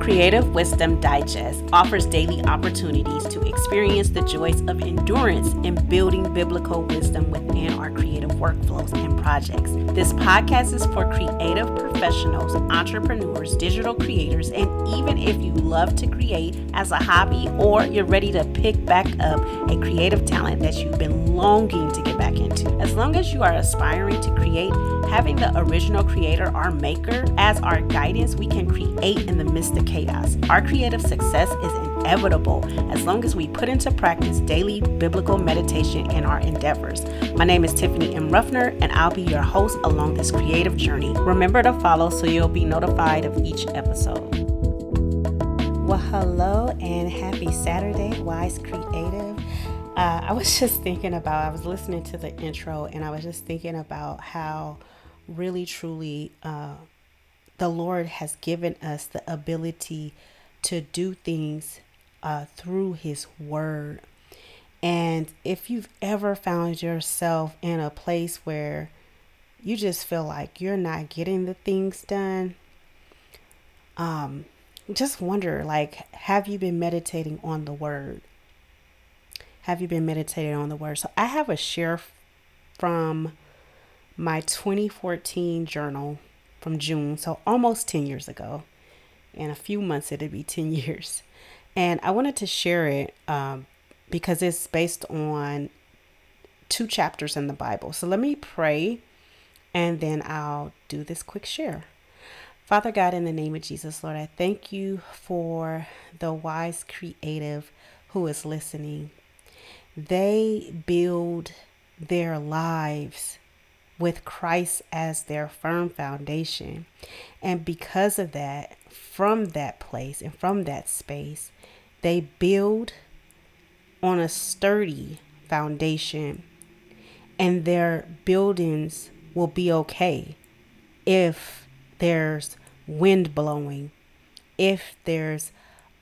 Creative Wisdom Digest offers daily opportunities to experience the joys of endurance in building biblical wisdom within our creative workflows and projects. This podcast is for creative professionals, entrepreneurs, digital creators, and even if you love to create as a hobby or you're ready to pick back up a creative talent that you've been longing to get back into. As long as you are aspiring to create, having the original creator, our maker, as our guidance, we can create in the midst of chaos. Our creative success is inevitable as long as we put into practice daily biblical meditation in our endeavors. My name is Tiffany M. Ruffner, and I'll be your host along this creative journey. Remember to follow so you'll be notified of each episode. Well, hello and happy Saturday, Wise Creative. Uh, I was just thinking about, I was listening to the intro and I was just thinking about how really, truly, uh, the Lord has given us the ability to do things uh, through His Word. And if you've ever found yourself in a place where you just feel like you're not getting the things done, um, just wonder like, have you been meditating on the Word? Have you been meditating on the Word? So I have a share from my 2014 journal from June, so almost 10 years ago. In a few months, it'll be 10 years. And I wanted to share it um, because it's based on two chapters in the Bible. So let me pray and then I'll do this quick share. Father God, in the name of Jesus, Lord, I thank you for the wise creative who is listening. They build their lives with Christ as their firm foundation. And because of that, from that place and from that space, they build on a sturdy foundation, and their buildings will be okay if there's wind blowing, if there's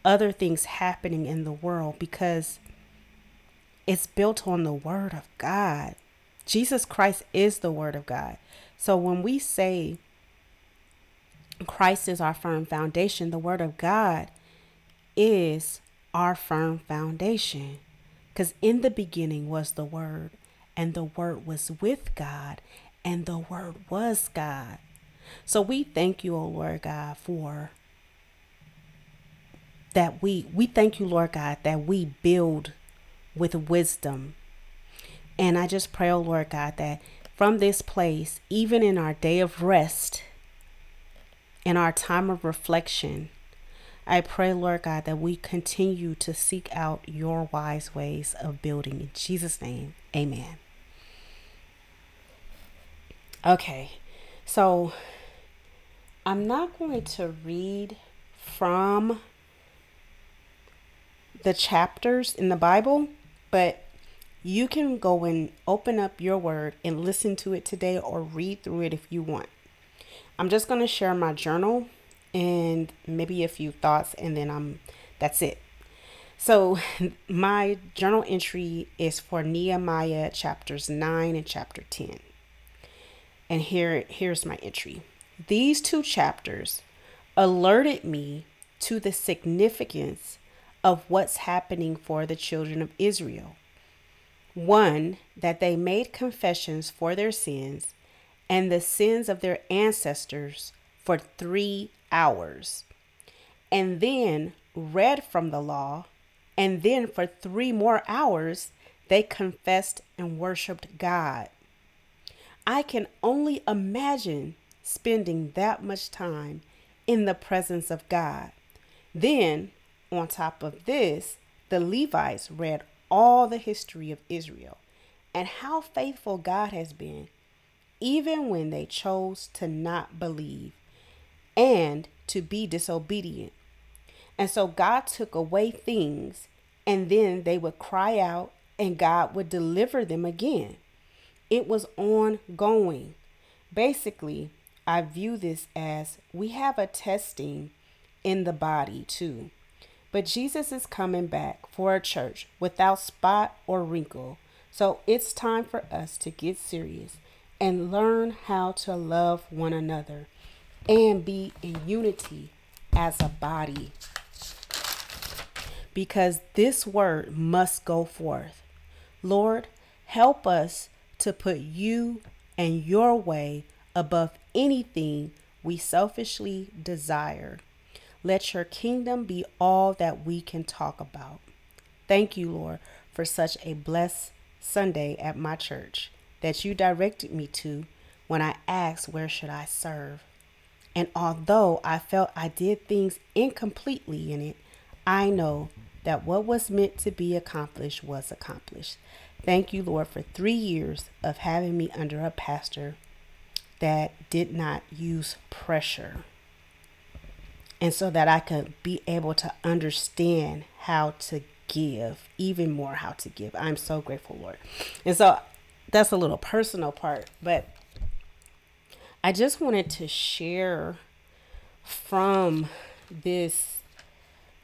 other things happening in the world, because it's built on the Word of God. Jesus Christ is the Word of God. So when we say Christ is our firm foundation, the Word of God is our firm foundation. Because in the beginning was the Word, and the Word was with God, and the Word was God. So we thank you, O Lord God, for that we we thank you, Lord God, that we build with wisdom and I just pray, oh Lord God, that from this place, even in our day of rest, in our time of reflection, I pray, Lord God, that we continue to seek out your wise ways of building. In Jesus' name, amen. Okay, so I'm not going to read from the chapters in the Bible, but you can go and open up your word and listen to it today or read through it if you want. I'm just going to share my journal and maybe a few thoughts and then I'm that's it. So, my journal entry is for Nehemiah chapters 9 and chapter 10. And here here's my entry. These two chapters alerted me to the significance of what's happening for the children of Israel. One, that they made confessions for their sins and the sins of their ancestors for three hours, and then read from the law, and then for three more hours they confessed and worshiped God. I can only imagine spending that much time in the presence of God. Then, on top of this, the Levites read all the history of Israel and how faithful God has been, even when they chose to not believe and to be disobedient. And so God took away things, and then they would cry out, and God would deliver them again. It was ongoing. Basically, I view this as we have a testing in the body too. But Jesus is coming back for a church without spot or wrinkle. So it's time for us to get serious and learn how to love one another and be in unity as a body because this word must go forth. Lord, help us to put you and your way above anything we selfishly desire. Let your kingdom be all that we can talk about. Thank you, Lord, for such a blessed Sunday at my church that you directed me to when I asked where should I serve. And although I felt I did things incompletely in it, I know that what was meant to be accomplished was accomplished. Thank you, Lord, for three years of having me under a pastor that did not use pressure. And so that I could be able to understand how to give, even more how to give. I'm so grateful, Lord. And so that's a little personal part, but I just wanted to share from this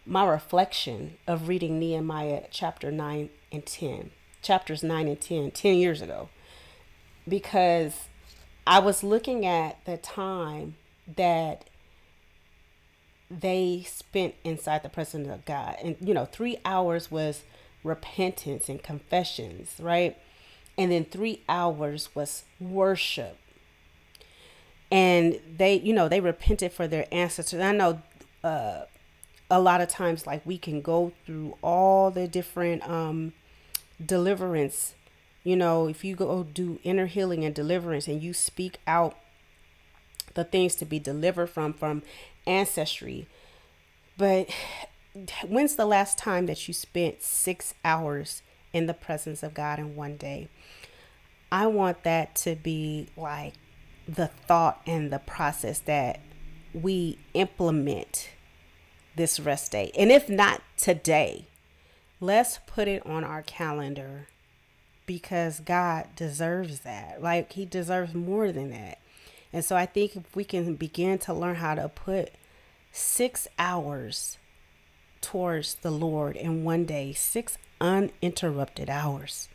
my reflection of reading Nehemiah chapter 9 and 10, chapters 9 and 10, 10 years ago, because I was looking at the time that they spent inside the presence of God. And, you know, three hours was repentance and confessions, right? And then three hours was worship. And they, you know, they repented for their ancestors. I know uh, a lot of times like we can go through all the different um deliverance you know if you go do inner healing and deliverance and you speak out the things to be delivered from from ancestry but when's the last time that you spent six hours in the presence of god in one day i want that to be like the thought and the process that we implement this rest day. And if not today, let's put it on our calendar because God deserves that. Like, He deserves more than that. And so I think if we can begin to learn how to put six hours towards the Lord in one day, six uninterrupted hours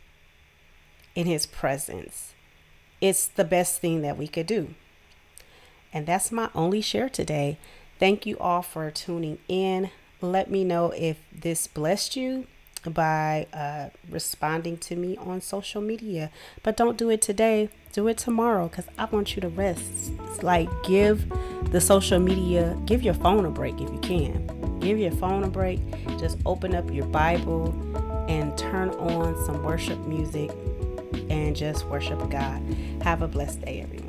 in His presence, it's the best thing that we could do. And that's my only share today. Thank you all for tuning in. Let me know if this blessed you by uh, responding to me on social media. But don't do it today, do it tomorrow because I want you to rest. It's like give the social media, give your phone a break if you can. Give your phone a break. Just open up your Bible and turn on some worship music and just worship God. Have a blessed day, everyone.